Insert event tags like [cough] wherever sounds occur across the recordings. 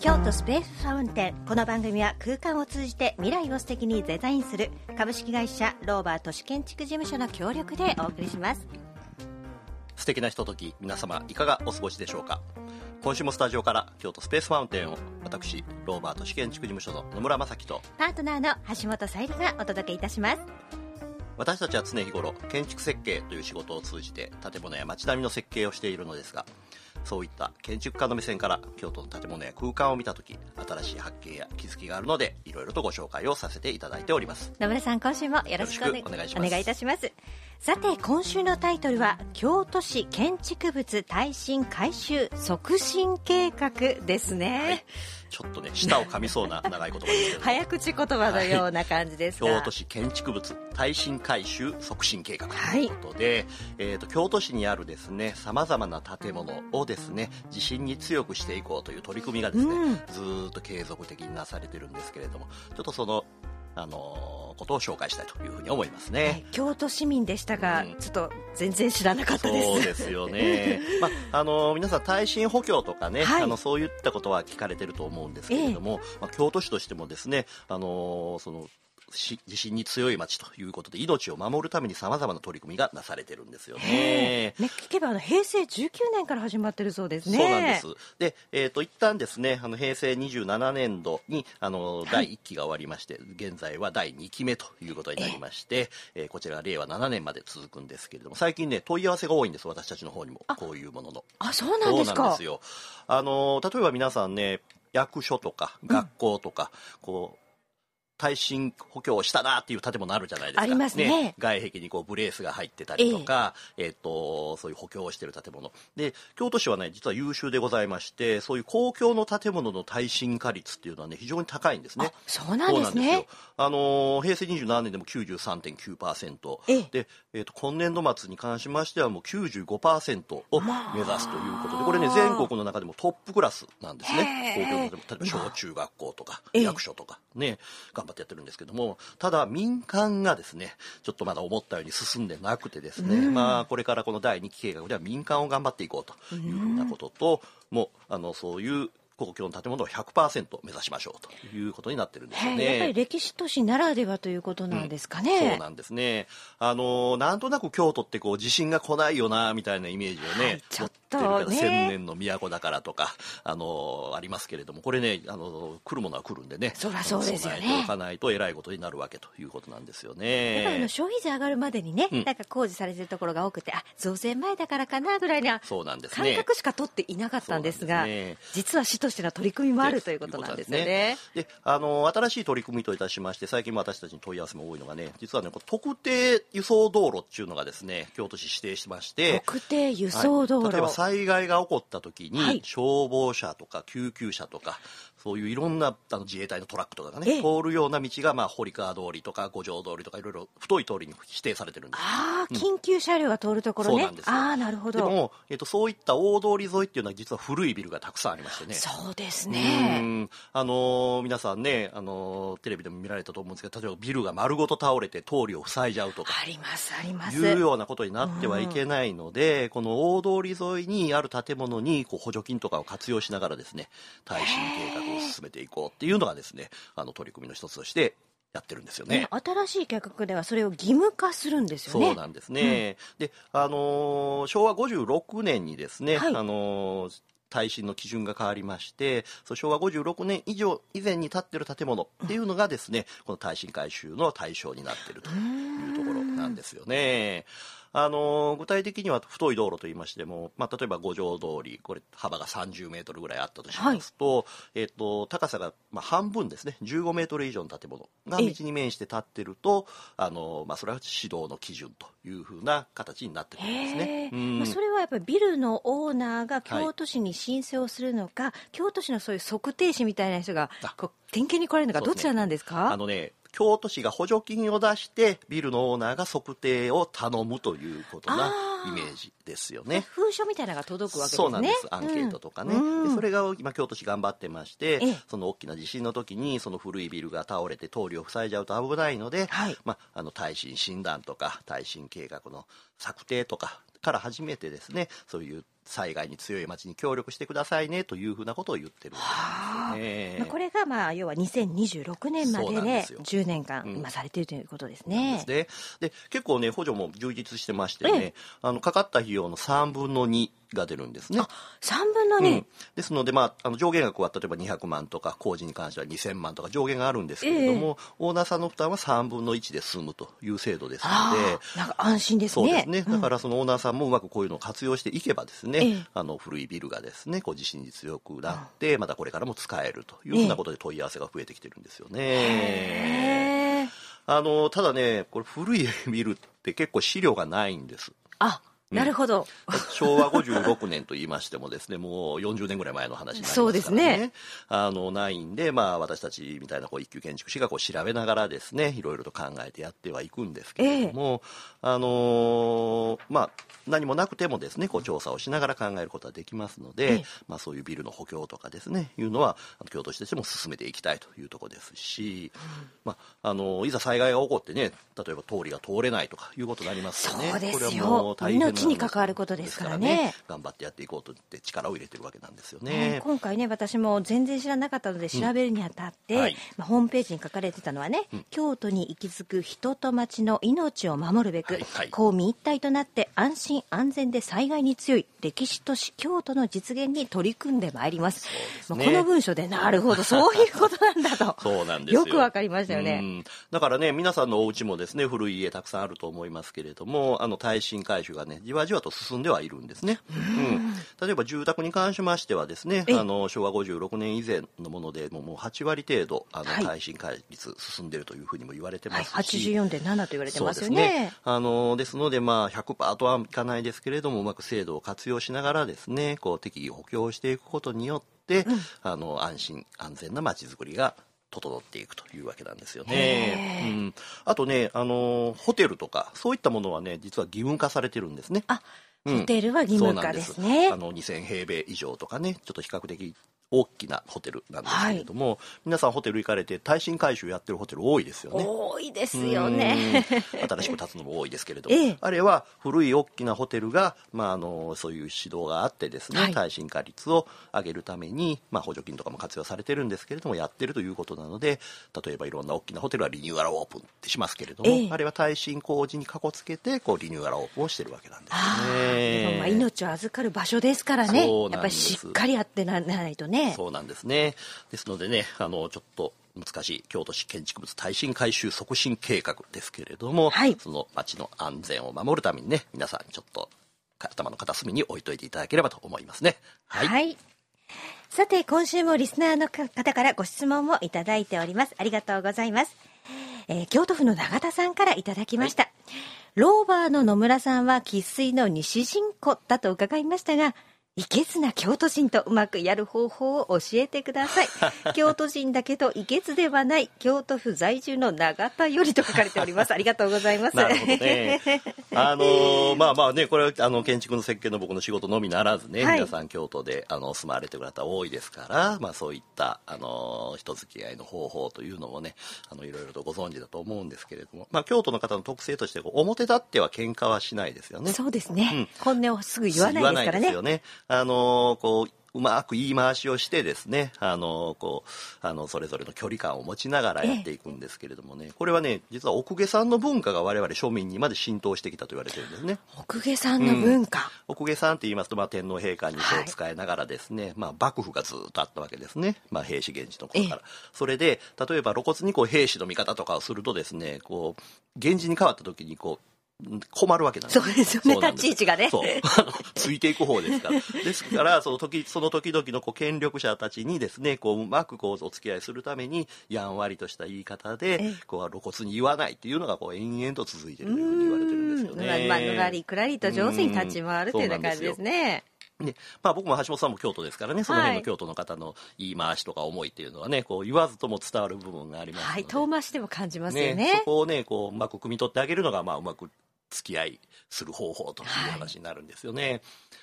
京都スペースファウンテン。この番組は空間を通じて未来を素敵にデザインする株式会社ローバー都市建築事務所の協力でお送りします。素敵なひととき皆様いかがお過ごしでしょうか？今週もスタジオから京都スペースファウンテンを私ローバー都市建築事務所の野村正樹とパートナーの橋本さゆりがお届けいたします。私たちは常日頃建築設計という仕事を通じて建物や街並みの設計をしているのですがそういった建築家の目線から京都の建物や空間を見た時新しい発見や気づきがあるのでいろいろとご紹介をさせていただいております。野村さん今週もよろしくお,、願いしますお願いいたします。さて今週のタイトルは京都市建築物耐震改修促進計画ですね、ちょっとね舌を噛みそうな [laughs] 長い言葉ですけど。早口言葉のような感じですが、京都市建築物耐震改修促進計画とはいいうことで、えー、と京都市にあるですねさまざまな建物をですね地震に強くしていこうという取り組みがですね、うん。ずーっと継続的になされてるんですけれどもちょっとその、あのーことを紹介したいというふうに思いますね。はい。京都市民でしたが、うん。ちょっと全然知らなかったです。そうですよね、[laughs] まああの皆さん耐震補強とかね、はい。あのそういったことは聞かれてると思うんですけれども、まあ、京都市としてもですねあのそのし地震に強い町ということで命を守るためにさまざまな取り組みがなされてるんですよね。ね聞けばあの平成19年から始まってるそうですねそうなんです。で、えっ、と、一旦ですね、あの、平成27年度に、あの、第1期が終わりまして、現在は第2期目ということになりまして、えーこちらが令和7年まで続くんですけれども、最近ね、問い合わせが多いんです、私たちの方にも、こういうものの。あそうなんですかそうなんですよ。あの、例えば皆さんね、役所とか学校とか、こう、耐震補強をしたなっていう建物あるじゃないですか。ありますね外壁にこうブレースが入ってたりとか、えっ、と、そういう補強をしている建物。で、京都市はね、実は優秀でございまして、そういう公共の建物の耐震化率っていうのはね、非常に高いんですね。あそうなんですねよ。あのー平成27年でも93.9%。ええで、えっ、と、今年度末に関しましてはもう95%を目指すということで、これね、全国の中でもトップクラスなんですね。公共の建物、例えば小中学校とか、ええ役所とかね、頑張ってやってるんですけども、ただ民間がですね、ちょっとまだ思ったように進んでなくてですね、まあ、これからこの第2期計画では民間を頑張っていこうというふうなことと、もう、あの、そういう公共の建物を100%目指しましょうということになってるんですよね。やっぱり歴史都市ならではということなんですかね、そうなんですね。あのなんとなく京都ってこう地震が来ないよなみたいなイメージをね、はいちょっと持ってるからね千年の都だからとかあのありますけれども、これねあの来るものは来るんでね、そりゃそうですよね備えておかないとえらいことになるわけということなんですよやっぱりあのね。消費税上がるまでにね、うんなんか工事されてるところが多くてあ増税前だからかなぐらいなそうなんです感ね。覚しか取っていなかったんですがすね実は市としての取り組みもあるということなんですよね。であの新しい取り組みといたしまして最近も私たちに問い合わせも多いのがね実はね特定輸送道路っていうのがですね京都市指定してまして特定輸送道路、はい。例えば災害が起こった時に、はい。消防車とか救急車とかそういういろんなあの自衛隊のトラックとかがええ。ね通るような道が、まあ、堀川通りとか五条通りとかいろいろ太い通りに指定されてるんですああ緊急車両が通るところね、そうなんですよ。ああなるほど。でも、えっと、そういった大通り沿いっていうのは実は古いビルがたくさんありましてね。そうですうねん。あのー皆さんね、あのーテレビでも見られたと思うんですけど例えばビルが丸ごと倒れて通りを塞いじゃうとかありますあります。いうようなことになってはいけないので、この大通り沿いにある建物にこう補助金とかを活用しながらですね耐震計画を進めていこうっていうのがですねあの取り組みの一つとしてやってるんですよね。ね新しい計画ではそれを義務化するんですよねそうなんですね。で、あのー昭和56年にですね、はいあのー耐震の基準が変わりまして、そう昭和56年以上以前に建ってる建物っていうのがですね、この耐震改修の対象になっているというところなんですよね。あの具体的には太い道路といいましても、まあ、例えば五条通りこれ幅が30メートルぐらいあったとしますと,、えっと高さがまあ半分ですね。15メートル以上の建物が道に面して建ってるとあの、まあ、それは指導の基準というふうな形になってくるんです。ね。うん。まあ、それはやっぱりビルのオーナーが京都市に申請をするのか、京都市のそういう測定士みたいな人があ。こう点検に来られるのかどちらなんですか？あのね京都市が補助金を出してビルのオーナーが測定を頼むということなイメージですよね。封書みたいなのが届くわけですね。そうなんです。アンケートとかね、うん。でそれが今京都市頑張ってまして、ええ。その大きな地震の時にその古いビルが倒れて通りを塞いじゃうと危ないので、はい。まあ、あの耐震診断とか耐震計画の策定とかから始めてですねそういう災害に強い町に協力してくださいねというふうなことを言ってるんですよね。まあ、これがまあ要は2026年まででそうなんですよ。10年間うん。今されているということですでねす。ね。で、結構ね、補助も充実してましてね、えあの、かかった費用の3分の2が出るんですね。3分の2うん、ですので、まあ、あの上限額は例えば200万とか工事に関しては2000万とか上限があるんですけれども、オーナーさんの負担は3分の1で済むという制度ですのあであ、なんか安心ですね。そうですね、うんだからそのオーナーさんもうまくこういうのを活用していけばですね、ええあの古いビルがですねこう地震に強くなって、またこれからも使えるというふうなことで問い合わせが増えてきてるんですよね。へえ。あのただねこれ古いビルって結構資料がないんです。あ、なるほど。昭和56年と言いましてもですねもう40年ぐらい前の話になりますからそうですね。あのないんで、まあ、私たちみたいなこう一級建築士がこう調べながらですねいろいろと考えてやってはいくんですけれども、あのーまあ、何もなくてもですねこう調査をしながら考えることはできますので、ええ。まあ、そういうビルの補強とかですねいうのは京都市としても進めていきたいというところですし、まあ、あのいざ災害が起こってね例えば通りが通れないとかいうことになりますよね。これはもう大変な命に関わることですからね。頑張ってやっていこうとって力を入れてるわけなんですよね。ね。今回ね私も全然知らなかったので調べるにあたって、うんはい。まあ、ホームページに書かれてたのはね、京都に息づく人と町の命を守るべく、はいはい。公民一体となって安心安全で災害に強い歴史都市京都の実現に取り組んでまいります。ね。まあこの文章でなるほど [laughs] そういうことなんだと。そうなんですよ。よくわかりましたよね、うん。だからね皆さんのお家もですね古い家たくさんあると思いますけれどもあの耐震改修がねじわじわと進んではいるんですね、うん。例えば住宅に関しましてはですねええ。あの昭和56年以前のものでもうもう8割程度あのはい。耐震化率進んでるというふうにも言われてまはい、すし、84.7と言われてますよそうですね。あのですので、まあ、100%とはいかないですけれどもうまく制度を活用しながらですねこう適宜補強していくことによって、あの安心安全な街づくりが整っていくというわけなんですよへね。ーうん、あとねあのホテルとかそういったものはね実は義務化されてるんですね。あうんホテルは義務化ですね。そうなんです。あの2000平米以上とかねちょっと比較的大きなホテルなんですけれども、皆さんホテル行かれて耐震改修やってるホテル多いですよね。多いですよね。うん。新しく建つのも多いですけれども、ええ。あれは古い大きなホテルが、まあ、あのそういう指導があってですね、はい。耐震化率を上げるために、まあ、補助金とかも活用されてるんですけれどもやってるということなので例えばいろんな大きなホテルはリニューアルオープンってしますけれども、ええ。あれは耐震工事にかこつけてこうリニューアルオープンをしてるわけなんですああよでもまあね。命を預かる場所ですからね。やっぱりしっかりやってなら [laughs] ないとねそうなんですね。ですのでね、あの、ちょっと難しい京都市建築物耐震改修促進計画ですけれども、はいその街の安全を守るためにね、皆さんちょっと頭の片隅に置いといていただければと思いますね。はい。はい。さて、今週もリスナーの方からご質問をいただいております。ありがとうございます。えー京都府の永田さんからいただきました。ローバーの野村さんは生粋の西陣子だと伺いましたが、いけずな京都人とうまくやる方法を教えてください。[laughs] 京都人だけどいけずではない京都府在住の永田よりと書かれております。ありがとうございます。なるほどね。[laughs] あのーまあまあね、これはあの建築の設計の僕の仕事のみならずね、はい皆さん京都であの住まわれてる方多いですから、まあそういったあのー人付き合いの方法というのもね、あのいろいろとご存知だと思うんですけれども、まあ京都の方の特性として表立っては喧嘩はしないですよね。そうですね、本音をすぐ言わないですから。ね。あのーこううまく言い回しをしてですね、あのーこうあのそれぞれの距離感を持ちながらやっていくんですけれどもね、これはね実は奥下さんの文化が我々庶民にまで浸透してきたと言われてるんですね。奥下さんの文化。奥下さんって言いますと、まあ、天皇陛下にこはいう使いながらですね、まあ、幕府がずっとあったわけですね、まあ、平氏源氏の頃から。えそれで例えば露骨にこう兵士の味方とかをするとですねこう源氏に変わった時にこううん困るわけなんです。そうですよね。立ち位置がね。そう。ついていく方ですから。[laughs] ですからその時その時々のこう権力者たちにですねこううまくこうお付き合いするためにやんわりとした言い方えでえこう露骨に言わないっていうのがこう延々と続いているというふうに言われてるんですよね。まあ、のらりくらりと上手に立ち回るというような感じですね。ねまあ、僕も橋本さんも京都ですからねその辺の京都の方の言い回しとか思いっていうのはねこう言わずとも伝わる部分がありますので、はい、遠回しでも感じますよね。ね。そこをねこううまく汲み取ってあげるのが、まあ、うまく付き合いする方法という話になるんですよね。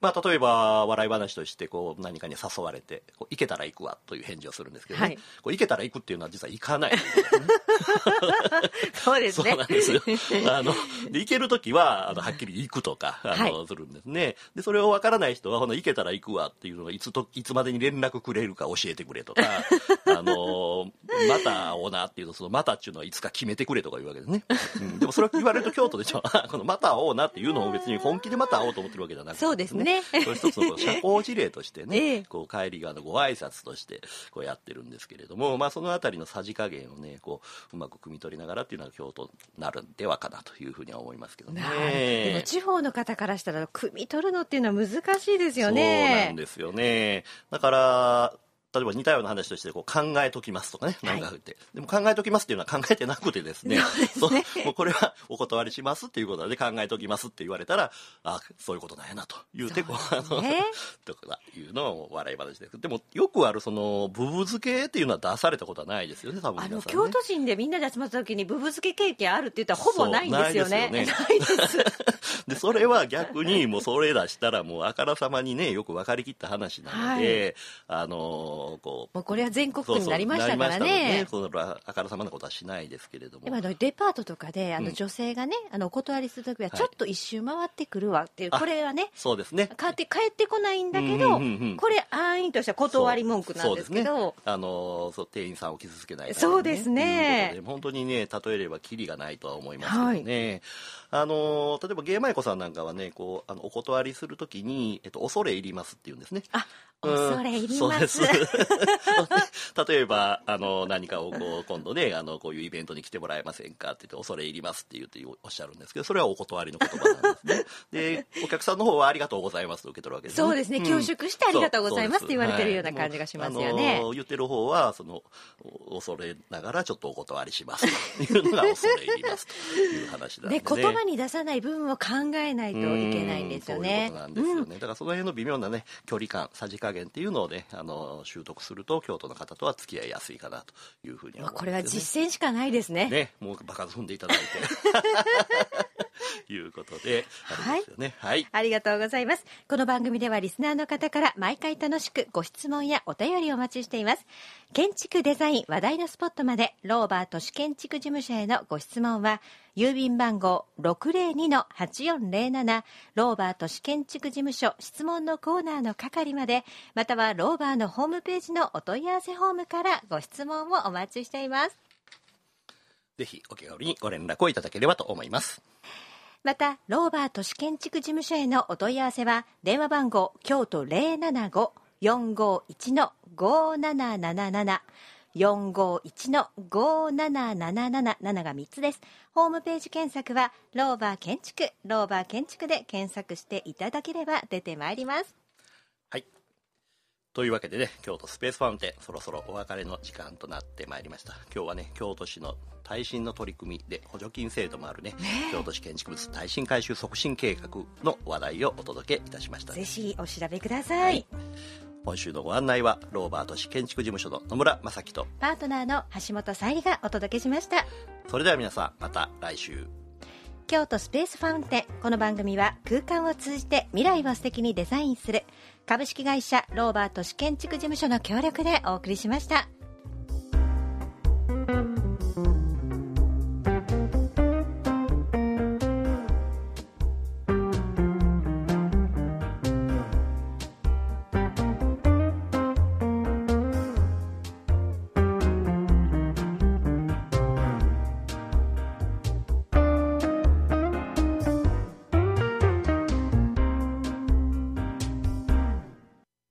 まあ、例えば笑い話としてこう何かに誘われてこう行けたら行くわという返事をするんですけどね、はいこう行けたら行くっていうのは実は行かない [laughs] そうですねそうなんですよ。[laughs] あの、で行けるときは、あの、はっきり行くとか、あの、はいするんですね。で、それをわからない人は、ほな、行けたら行くわっていうのが、いつと、いつまでに連絡くれるか教えてくれとか、あの、また会おうなっていうの、その、またっていうのはいつか決めてくれとか言うわけですね。うん、でも、それ言われると京都でしょ。[laughs] この、また会おうなっていうのを別に本気でまた会おうと思ってるわけじゃなくて、そうですねそれ一つの社交辞令としてね、ええこう帰り際のご挨拶としてこうやってるんですけれども、まあ、そのあたりのさじ加減をねこううまく汲み取りながらっていうのが京都になるんではかなというふうには思いますけどね。でも地方の方からしたら汲み取るのっていうのは難しいですよそうなねんですよね。だから例えば似たような話としてこう考えときますとかね、はい。なんか言って、でも考えときますっていうのは考えてなくてですね、[laughs] そう。もうこれはお断りしますっていうことで考えときますって言われたら、あそういうことなんやなと言うて、こう、あの、ね。[laughs] とかいうのを笑い話です。でも、よくあるその、ブブ漬けっていうのは出されたことはないですよね、多分あの。京都人でみんなで集まった時にブブ漬け経験あるって言ったらほぼないんですよね。で [laughs] それは逆に、もうそれ出したら、もうあからさまにね、よく分かりきった話なので、あのーこう、もうこれは全国区になりましたからそうそうね。あからさまなことはしないですけれども。でもあのデパートとかであうん。の女性がね、あのお断りするときははいちょっと一周回ってくるわっていう、あこれはねそうですね。帰って帰ってこないんだけうんど、うんうんうん。これ安易とした断り文句なんですけど。ね、あのそう店員さんを傷つけないためにそうですね。本当にね例えればキリがないとは思いますけどね、あの例えば芸舞子さんなんかはねこうあのお断りするときに、えっと、恐れ入りますって言うんですね。あうん恐れ入ります。[laughs] 例えばあの何かをこう今度ねあのこういうイベントに来てもらえませんかって言って恐れ入りますって言っておっしゃるんですけどそれはお断りの言葉なんですね。[laughs] でお客さんの方はありがとうございますと受け取るわけですね。そうですね。ん。恐縮してありがとうございますそって言われてるようなはい感じがしますよね。あの言ってる方はそのお恐れながらちょっとお断りしますというのが恐れ入りますという話なんで、ね、ね、言葉に出さない部分を考えないといけないんですよね。うんそういうことなんですよね、だからその辺の微妙なね距離感さじ加減っていうのをねあの習得すると京都の方とは付き合いやすいかなというふうには思これはうんですよね。実践しかないですね。ねもう場数踏んでいただいて [laughs] [laughs] いうことであれですよねはいありがとうございます。この番組ではリスナーの方から毎回楽しくご質問やお便りをお待ちしています。建築デザイン話題のスポットまで、ローバー都市建築事務所へのご質問は、郵便番号602-8407、ローバー都市建築事務所質問のコーナーの係まで、またはローバーのホームページのお問い合わせフォームからご質問をお待ちしています。ぜひお気軽にご連絡をいただければと思いますまた、ローバー都市建築事務所へのお問い合わせは、電話番号、京都075-451-5777、451-5777が3つです。ホームページ検索は、ローバー建築、ローバー建築で検索していただければ出てまいります。はい。というわけでね、京都スペースファウンテン、そろそろお別れの時間となってまいりました。今日はね、京都市の耐震の取り組みで補助金制度もあるね、京都市建築物耐震改修促進計画の話題をお届けいたしました。ぜひお調べください。はい今週のご案内は、ローバー都市建築事務所の野村正樹と、パートナーの橋本沙莉がお届けしました。それでは皆さん、また来週。京都スペースファウンテンこの番組は空間を通じて未来を素敵にデザインする株式会社ローバー都市建築事務所の協力でお送りしました。